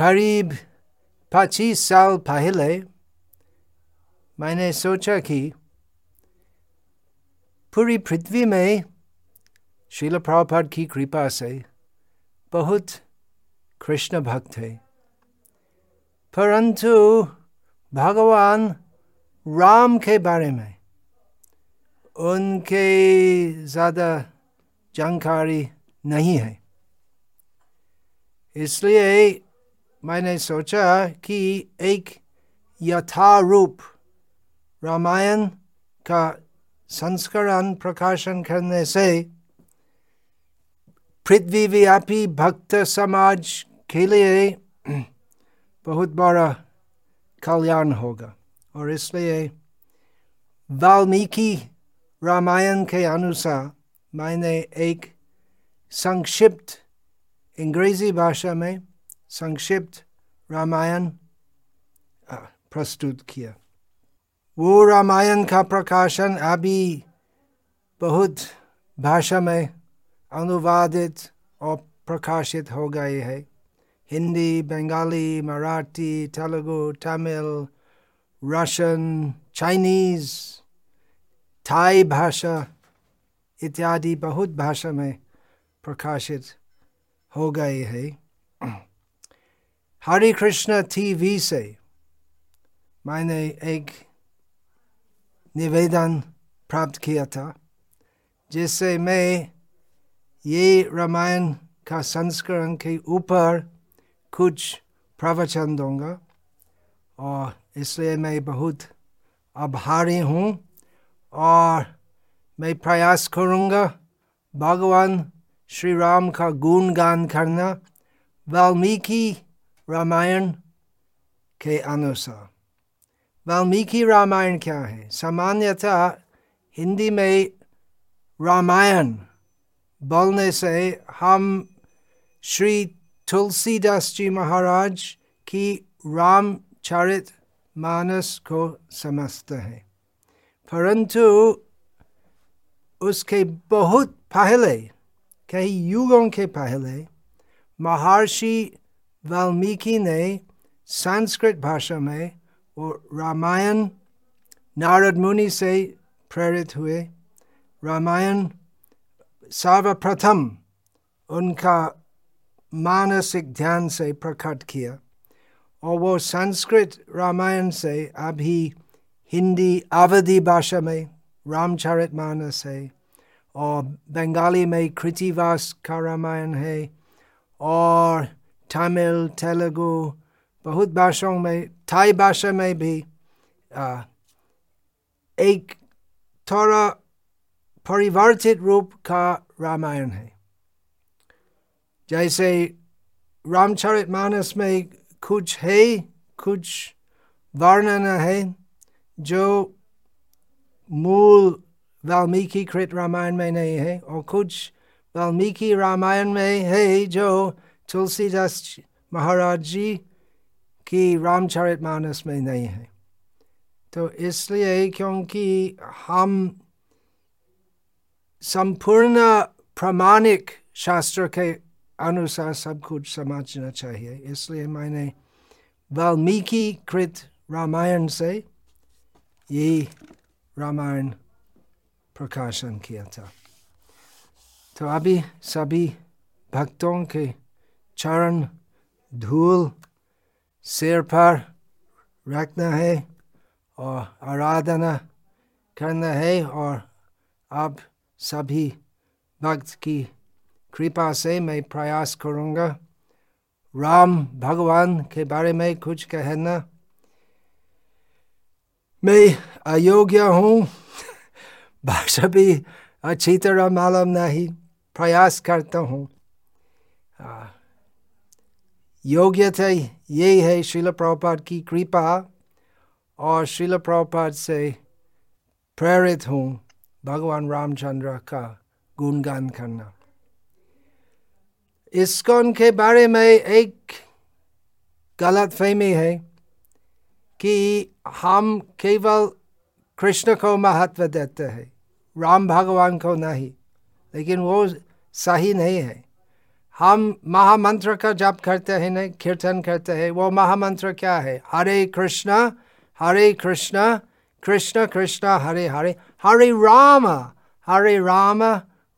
करीब पच्चीस साल पहले मैंने सोचा कि पूरी पृथ्वी में शिल प्रभुपाद की कृपा से बहुत कृष्ण भक्त है परंतु भगवान राम के बारे में उनके ज़्यादा जानकारी नहीं है इसलिए मैंने सोचा कि एक यथारूप रामायण का संस्करण प्रकाशन करने से पृथ्वीव्यापी भक्त समाज के लिए बहुत बड़ा कल्याण होगा। और इसलिए वाल्मीकि रामायण के अनुसार मैंने एक संक्षिप्त अंग्रेज़ी भाषा में संक्षिप्त रामायण प्रस्तुत किया। वो रामायण का प्रकाशन अभी बहुत भाषा में अनुवादित और प्रकाशित हो गए है। Hindi, Bengali, Marathi, Telugu, Tamil, Russian, Chinese, Thai भाषा इत्यादि बहुत भाषा में प्रकाशित हो गए हैं। हरे कृष्ण टीवी से मैंने एक निवेदन प्राप्त किया था जिससे मैं ये रामायण का संस्करण के ऊपर कुछ प्रवचन दूँगा और इसलिए मैं बहुत आभारी हूँ और मैं प्रयास करूँगा भगवान श्री राम का गुणगान करना वाल्मीकि रामायण के अनुसार। वाल्मीकि रामायण क्या है? सामान्यतः हिंदी में रामायण बोलने से हम श्री तुलसीदास जी महाराज की रामचरित मानस को समझते हैं। परंतु उसके बहुत पहले, कई युगों के पहले, महर्षि वाल्मीकि ने संस्कृत भाषा में वो रामायण नारद मुनि से प्रेरित हुए रामायण सर्वप्रथम उनका मानसिक ध्यान से प्रकट किया और वो संस्कृत रामायण से अभी हिंदी अवधि भाषा में रामचरित मानस है और बंगाली में कृतिवास का रामायण है और तमिल तेलुगु बहुत भाषाओं में थाई भाषा में भी आ, एक थोड़ा परिवर्तित रूप का रामायण है। जैसे रामचरित मानस में कुछ है कुछ वर्णन है जो मूल वाल्मीकि कृत रामायण में नहीं है और कुछ वाल्मीकि रामायण में है जो तुलसीदास महाराज जी की रामचरित मानस में नहीं है। तो इसलिए क्योंकि हम संपूर्ण प्रामाणिक शास्त्र के अनुसार सब कुछ समझना चाहिए, इसलिए मैंने वाल्मीकि कृत रामायण से ये रामायण प्रकाशन किया था। तो अभी सभी भक्तों के चरण धूल सिर पर रखना है और आराधना करना है और अब सभी भक्त की कृपा से मैं प्रयास करूँगा राम भगवान के बारे में कुछ कहना मैं अयोग्य हूँ भाषा भी अच्छी तरह मालूम नहीं प्रयास करता हूँ योग्यता ये है शिल प्रभुपाद की कृपा और शिल प्रभुपाद से प्रेरित हूँ भगवान रामचंद्र का गुणगान करना। इसकोन के बारे में एक गलत फहमी है कि हम केवल कृष्ण को महत्व देते हैं, राम भगवान को नहीं, लेकिन वो सही नहीं है। हम महामंत्र का जाप करते हैं, नहीं, कीर्तन करते हैं, वो महामंत्र क्या है? हरे कृष्णा हरे कृष्णा, कृष्ण कृष्ण, हरे हरे हरे राम हरे राम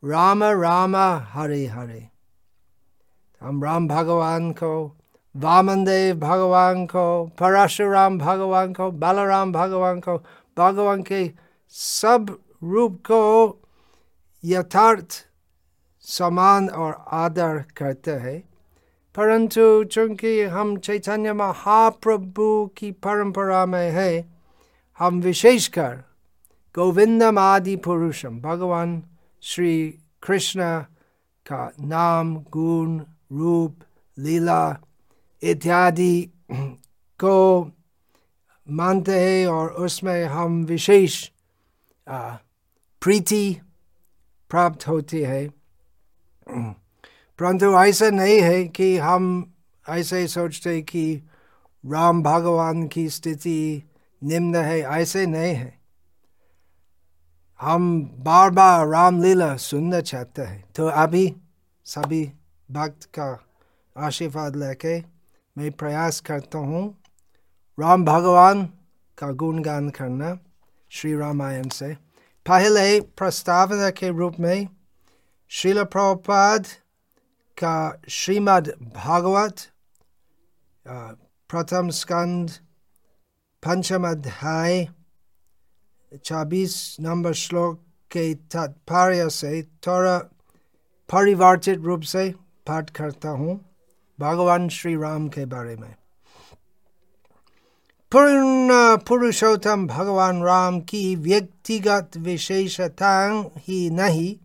राम राम, हरे हरे। हम राम भगवान को, वामनदेव भगवान को, परशुराम भगवान को, बलराम भगवान को, भगवान के सब रूप को यथार्थ समान और आदर करते हैं परंतु चूँकि हम चैतन्य महाप्रभु की परंपरा में है हम विशेषकर गोविंदम आदि पुरुषम भगवान श्री कृष्ण का नाम गुण रूप लीला इत्यादि को मानते हैं और उसमें हम विशेष प्रीति प्राप्त होती है परंतु ऐसा नहीं है कि हम ऐसे ही सोचते कि राम भगवान की स्थिति निम्न है, ऐसे नहीं है। हम बार बार रामलीला सुनना चाहते हैं। तो अभी सभी भक्त का आशीर्वाद लेके मैं प्रयास करता हूँ राम भगवान का गुणगान करना श्री रामायण से। पहले प्रस्तावना के रूप में श्रील प्रभुपाद का श्रीमद् भागवत प्रथम स्कंद पंचम अध्याय छब्बीस नंबर श्लोक के तात्पर्य से थोड़ा परिवर्तित रूप से पाठ करता हूँ भगवान श्री राम के बारे में पूर्ण पुरुषोत्तम भगवान राम की व्यक्तिगत विशेषता ही नहीं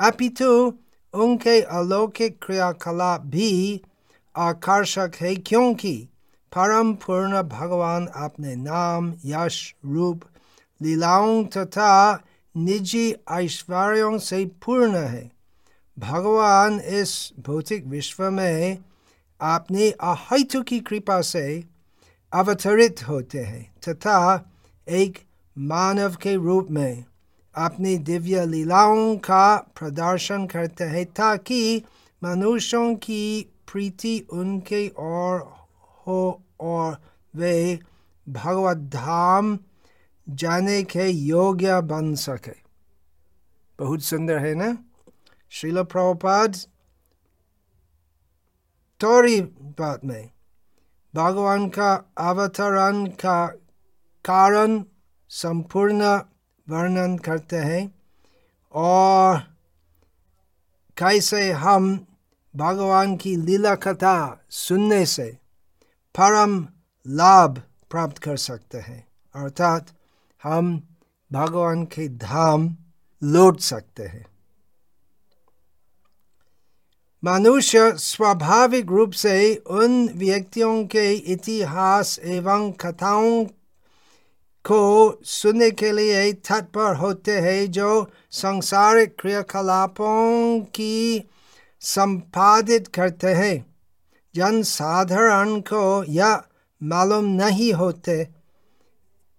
अपितु उनके अलौकिक क्रियाकलाप भी आकर्षक है क्योंकि परम पूर्ण भगवान अपने नाम यश रूप लीलाओं तथा निजी ऐश्वर्यों से पूर्ण है भगवान इस भौतिक विश्व में अपनी अहितु की कृपा से अवतरित होते हैं तथा एक मानव के रूप में अपनी दिव्य लीलाओं का प्रदर्शन करते हैं ताकि मनुष्यों की प्रीति उनके और हो और वे भगवत धाम जाने के योग्य बन सके। बहुत सुंदर है ना? श्रील प्रभुपाद थोड़ी बात में, भगवान का अवतरण का कारण संपूर्ण वर्णन करते हैं और कैसे हम भगवान की लीला कथा सुनने से परम लाभ प्राप्त कर सकते हैं। अर्थात हम भगवान के धाम लौट सकते हैं। मनुष्य स्वाभाविक रूप से उन व्यक्तियों के इतिहास एवं कथाओं को सुनने के लिए तत्पर होते हैं जो संसारिक क्रियाकलापों की संपादित करते हैं। जन साधारण को यह मालूम नहीं होते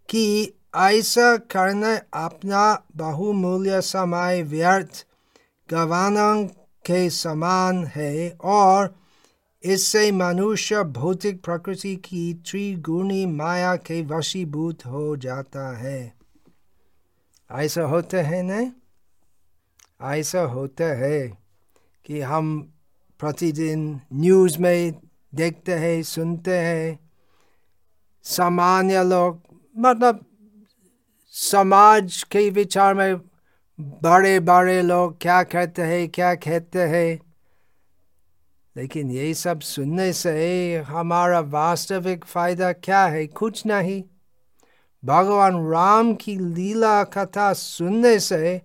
कि ऐसा करना अपना बहुमूल्य समय व्यर्थ गवाना के समान है और इससे मनुष्य भौतिक प्रकृति की त्रिगुणी माया के वशीभूत हो जाता है। ऐसा होते है न? ऐसा होता है कि हम प्रतिदिन न्यूज़ में देखते हैं, सुनते हैं। सामान्य लोग मतलब समाज के विचार में बड़े बड़े लोग क्या कहते हैं, क्या कहते हैं? लेकिन ये सब सुनने से हमारा वास्तविक फ़ायदा क्या है? कुछ नहीं। भगवान राम की लीला कथा सुनने से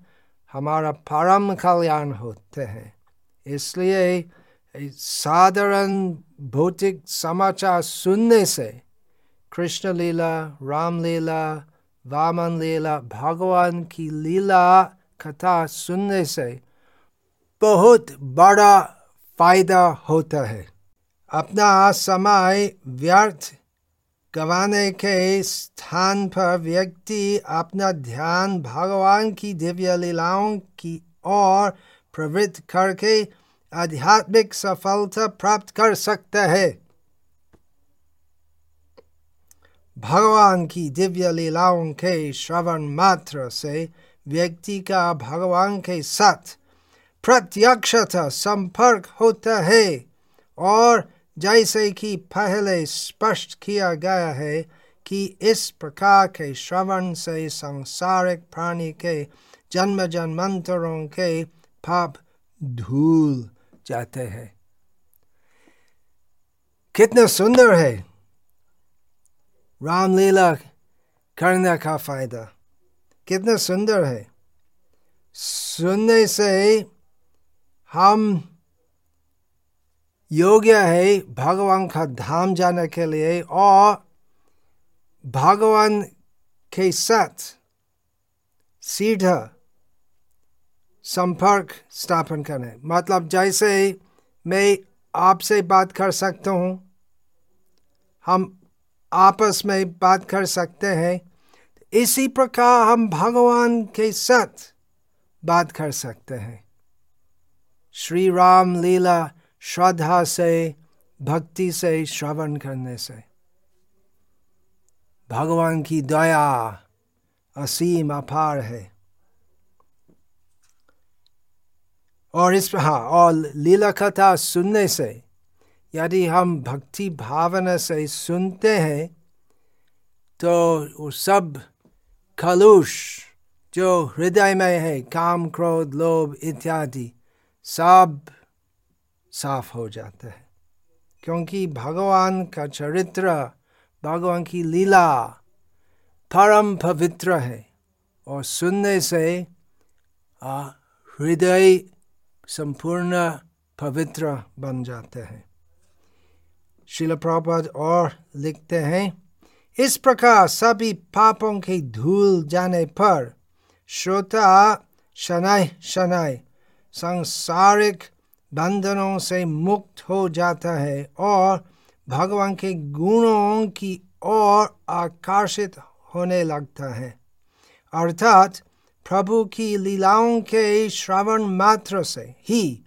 हमारा परम कल्याण होते हैं। इसलिए साधारण भौतिक समाचार सुनने से कृष्ण लीला, राम लीला, वामन लीला, भगवान की लीला कथा सुनने से बहुत बड़ा फ़ायदा होता है। अपना समय व्यर्थ गंवाने के स्थान पर व्यक्ति अपना ध्यान भगवान की दिव्य लीलाओं की ओर प्रवृत्त करके आध्यात्मिक सफलता प्राप्त कर सकता है। भगवान की दिव्य लीलाओं के श्रवण मात्र से व्यक्ति का भगवान के साथ प्रत्यक्षता संपर्क होता है और जैसे कि पहले स्पष्ट किया गया है कि इस प्रकार के श्रवण से संसारिक प्राणी के जन्म जन्मांतरों के पाप धूल जाते हैं। कितना सुंदर है। रामलीला करने का फ़ायदा। कितना सुंदर है। सुनने से हम योग्य है भगवान का धाम जाने के लिए और भगवान के साथ सीधा संपर्क स्थापन करने मतलब जैसे मैं आपसे बात कर सकता हूँ, हम आपस में बात कर सकते हैं, इसी प्रकार हम भगवान के साथ बात कर सकते हैं। श्री राम लीला श्रद्धा से भक्ति से श्रवण करने से भगवान की दया असीम अपार है और इस हाँ और लीला कथा सुनने से यदि हम भक्ति भावना से सुनते हैं तो वो सब खलुष जो हृदय में है काम क्रोध लोभ इत्यादि सब साफ़ हो जाता है। क्योंकि भगवान का चरित्र, भगवान की लीला परम पवित्र है और सुनने से हृदय संपूर्ण पवित्र बन जाते हैं। शिल प्रपद और लिखते हैं, इस प्रकार सभी पापों के धूल जाने पर श्रोता शनाय शनाय सांसारिक बंधनों से मुक्त हो जाता है और भगवान के गुणों की ओर आकर्षित होने लगता है। अर्थात प्रभु की लीलाओं के श्रवण मात्र से ही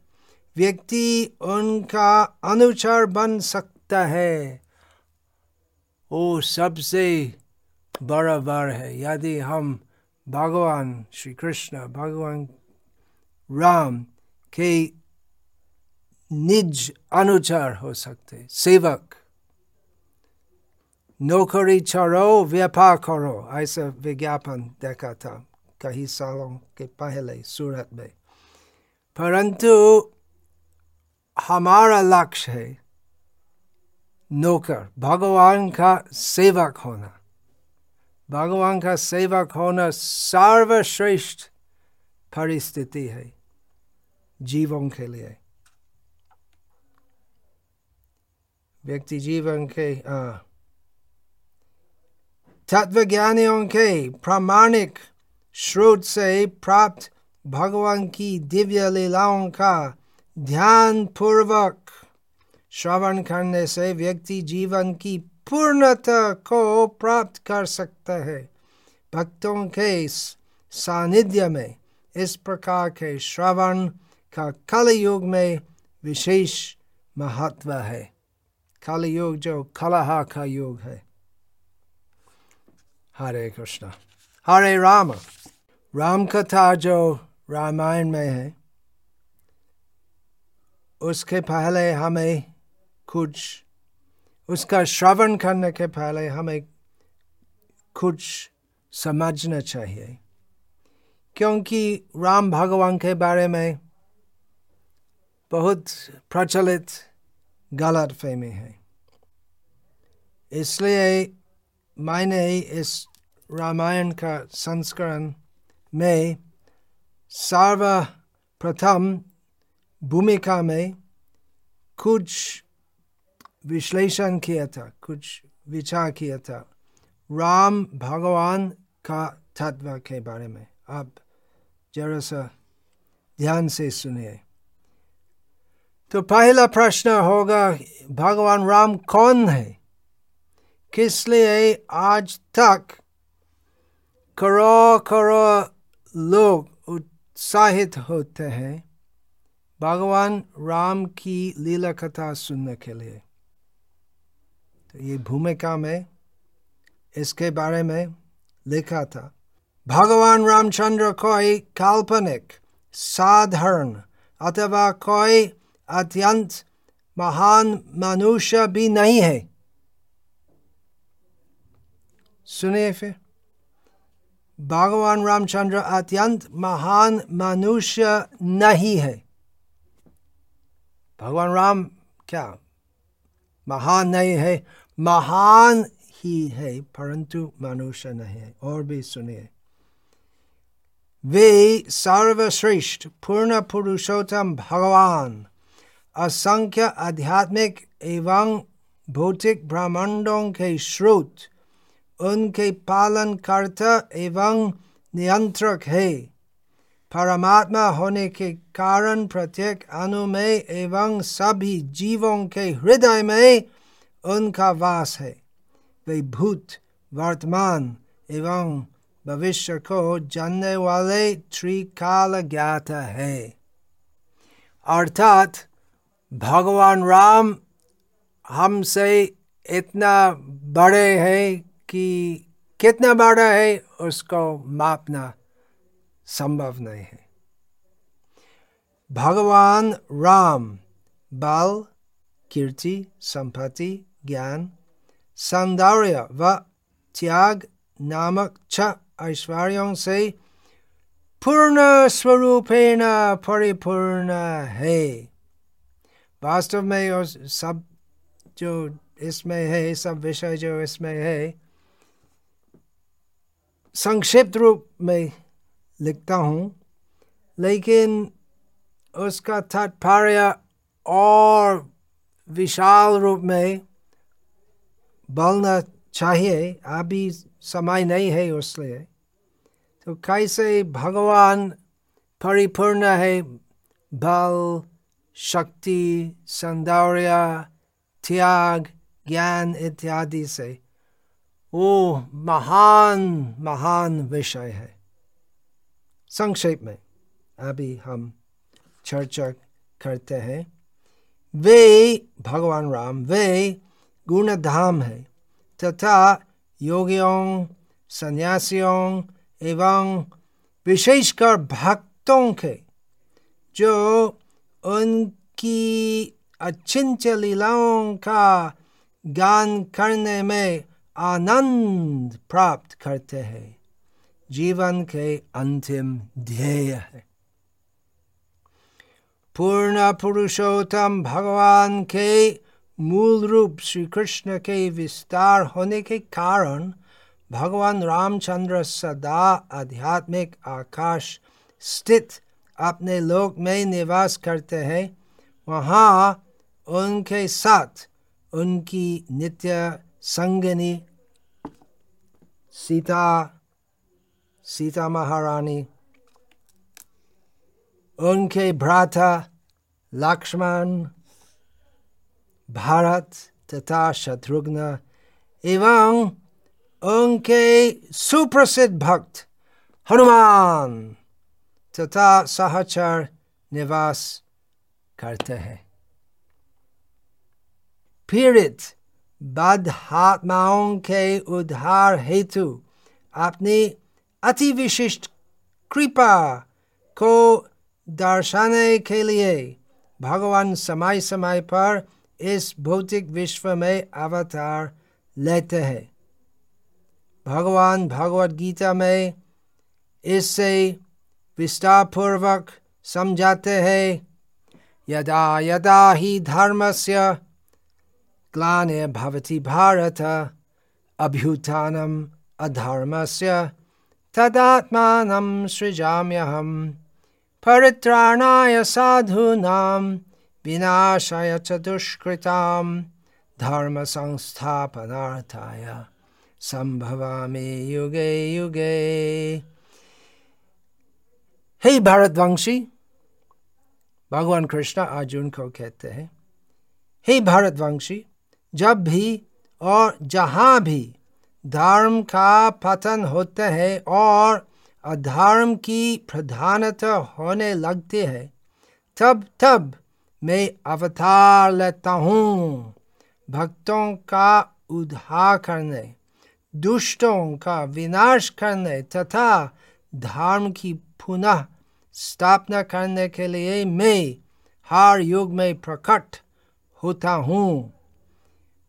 व्यक्ति उनका अनुचर बन सकता है। वो सबसे बड़ा वर है। यदि हम भगवान श्री कृष्ण, भगवान राम, के निज अनुचार हो सकते। सेवक, नौकरी चढ़ो व्यापार करो, ऐसा विज्ञापन देखा था कई सालों के पहले सूरत में। परंतु हमारा लक्ष्य है नौकर, भगवान का सेवक होना। भगवान का सेवक होना सर्वश्रेष्ठ परिस्थिति है। जीवन के लिए। व्यक्ति जीवन के तत्व ज्ञानियों के प्रामाणिक स्रोत से प्राप्त भगवान की दिव्य लीलाओं का ध्यान पूर्वक श्रवण करने से व्यक्ति जीवन की पूर्णता को प्राप्त कर सकता है। भक्तों के सानिध्य में इस प्रकार के श्रवण का कल युग में विशेष महत्व है। कल युग जो कलहा का युग है। हरे कृष्ण। हरे राम। राम कथा जो रामायण में है, उसके पहले हमें कुछ, उसका श्रवण करने के पहले हमें कुछ समझना चाहिए। क्योंकि राम भगवान के बारे में बहुत प्रचलित गलत फहमी है। इसलिए मैंने इस रामायण का संस्करण में सर्वप्रथम भूमिका में कुछ विश्लेषण किया था, कुछ विचार किया था राम भगवान का तत्व के बारे में। आप जरा सा ध्यान से सुनिए। तो पहला प्रश्न होगा, भगवान राम कौन है? किस लिए आज तक करोड़ करोड़ लोग उत्साहित होते हैं? भगवान राम की लीला कथा सुनने के लिए। तो ये भूमिका में, इसके बारे में लिखा था। भगवान रामचंद्र कोई काल्पनिक, साधारण अथवा कोई अत्यंत महान मनुष्य भी नहीं है। सुनिए फिर। भगवान रामचंद्र अत्यंत महान मनुष्य नहीं है। भगवान राम क्या? महान नहीं है, महान ही है, परंतु मनुष्य नहीं है। और भी सुनिए। वे सर्वश्रेष्ठ, पूर्ण पुरुषोत्तम भगवान। असंख्य आध्यात्मिक एवं भौतिक ब्रह्मांडों के स्रोत उनके पालन करता एवं नियंत्रक है। परमात्मा होने के कारण प्रत्येक अनु में एवं सभी जीवों के हृदय में उनका वास है। वे भूत, वर्तमान एवं भविष्य को जानने वाले त्रिकाल ज्ञात है। अर्थात भगवान राम हमसे इतना बड़े हैं कि कितना बड़ा है उसको मापना संभव नहीं है। भगवान राम, बल, कीर्ति, संपत्ति, ज्ञान, सौंदर्य व त्याग नामक छ ऐश्वर्यों से पूर्ण स्वरूपेण परिपूर्ण है। वास्तव में और सब जो इसमें है, सब विषय जो इसमें है, संक्षिप्त रूप में लिखता हूँ, लेकिन उसका तात्पर्य और विशाल रूप में बोलना चाहिए। अभी समय नहीं है उसलिए तो कैसे भगवान परिपूर्ण है बल शक्ति सौंदर्य त्याग ज्ञान इत्यादि से वो महान महान विषय है संक्षेप में अभी हम चर्चा करते हैं वे भगवान राम वे गुणधाम है तथा योगियों सन्यासियों एवं विशेषकर भक्तों के जो उनकी अचिंत्य लीलाओं का गान करने में आनंद प्राप्त करते हैं। जीवन के अंतिम ध्येय है। पूर्ण पुरुषोत्तम भगवान के मूल रूप श्री कृष्ण के विस्तार होने के कारण भगवान रामचंद्र सदा आध्यात्मिक आकाश स्थित अपने लोक में निवास करते हैं, वहाँ उनके साथ उनकी नित्य संगनी सीता सीता महारानी, उनके भ्राता लक्ष्मण, भारत तथा शत्रुघ्न एवं उनके सुप्रसिद्ध भक्त हनुमान। तथा सहचर निवास करते हैं। पीड़ित बद्धात्माओं के उद्धार हेतु अपनी अति विशिष्ट कृपा को दर्शाने के लिए भगवान समय समय पर इस भौतिक विश्व में अवतार लेते हैं। भगवान भगवत गीता में इससे विस्तार पूर्वक समझाते हैं। यदा यदा ही धर्मस्य ग्लाने भवति भारत, अभ्युत्थानम अधर्मस्य, तदात्मानं सृजाम्यहम्। परित्राणाय साधूनां विनाशाय च दुष्कृतां धर्मसंस्थापनार्थाय संभवामि युगे युगे। हे भारतवंशी भगवान कृष्ण अर्जुन को कहते हैं हे भारतवंशी जब भी और जहाँ भी धर्म का पतन होता है और अधर्म की प्रधानता होने लगती है तब तब मैं अवतार लेता हूँ भक्तों का उद्धार करने दुष्टों का विनाश करने तथा धर्म की पुनः स्थापना करने के लिए मैं हर युग में प्रकट होता हूँ।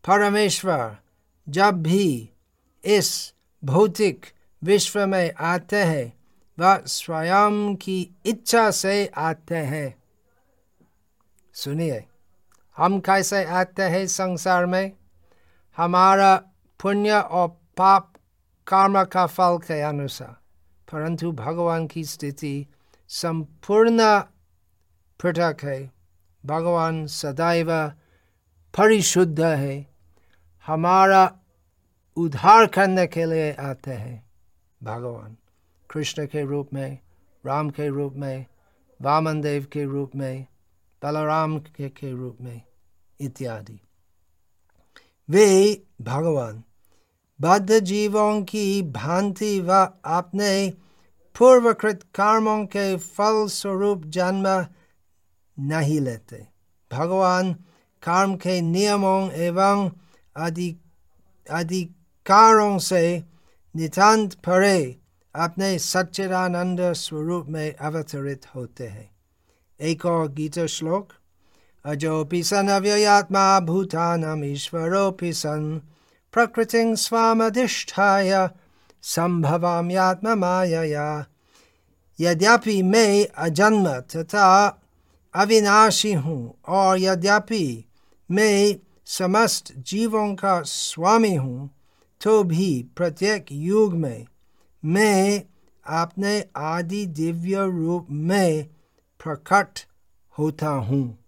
परमेश्वर, जब भी इस भौतिक विश्व में आते हैं, वह स्वयं की इच्छा से आते हैं। सुनिए, हम कैसे आते हैं संसार में? हमारा पुण्य और पाप, कर्म का फल के अनुसार। परंतु भगवान की स्थिति संपूर्ण पृथक है। भगवान सदैव परिशुद्ध है। हमारा उद्धार करने के लिए आते हैं। भगवान कृष्ण के रूप में राम के रूप में वामन देव के रूप में बलराम के, के रूप में इत्यादि। वे भगवान बद्ध जीवों की भांति व अपने पूर्वकृत कर्मों के फल स्वरूप जन्म नहीं लेते। भगवान कर्म के नियमों एवं अधिकारों से नितांत परे अपने सच्चिदानंद स्वरूप में अवतरित होते हैं। एक और गीता श्लोक, अजोपि सन अव्ययात्मा भूतानम ईश्वरोपि सन प्रकृति स्वामधिष्ठाय संभवाम्यात्म माया यद्यपि मैं अजन्म तथा अविनाशी हूँ, और यद्यपि मैं समस्त जीवों का स्वामी हूँ तो भी प्रत्येक युग में मैं अपने आदि दिव्य रूप में प्रकट होता हूँ।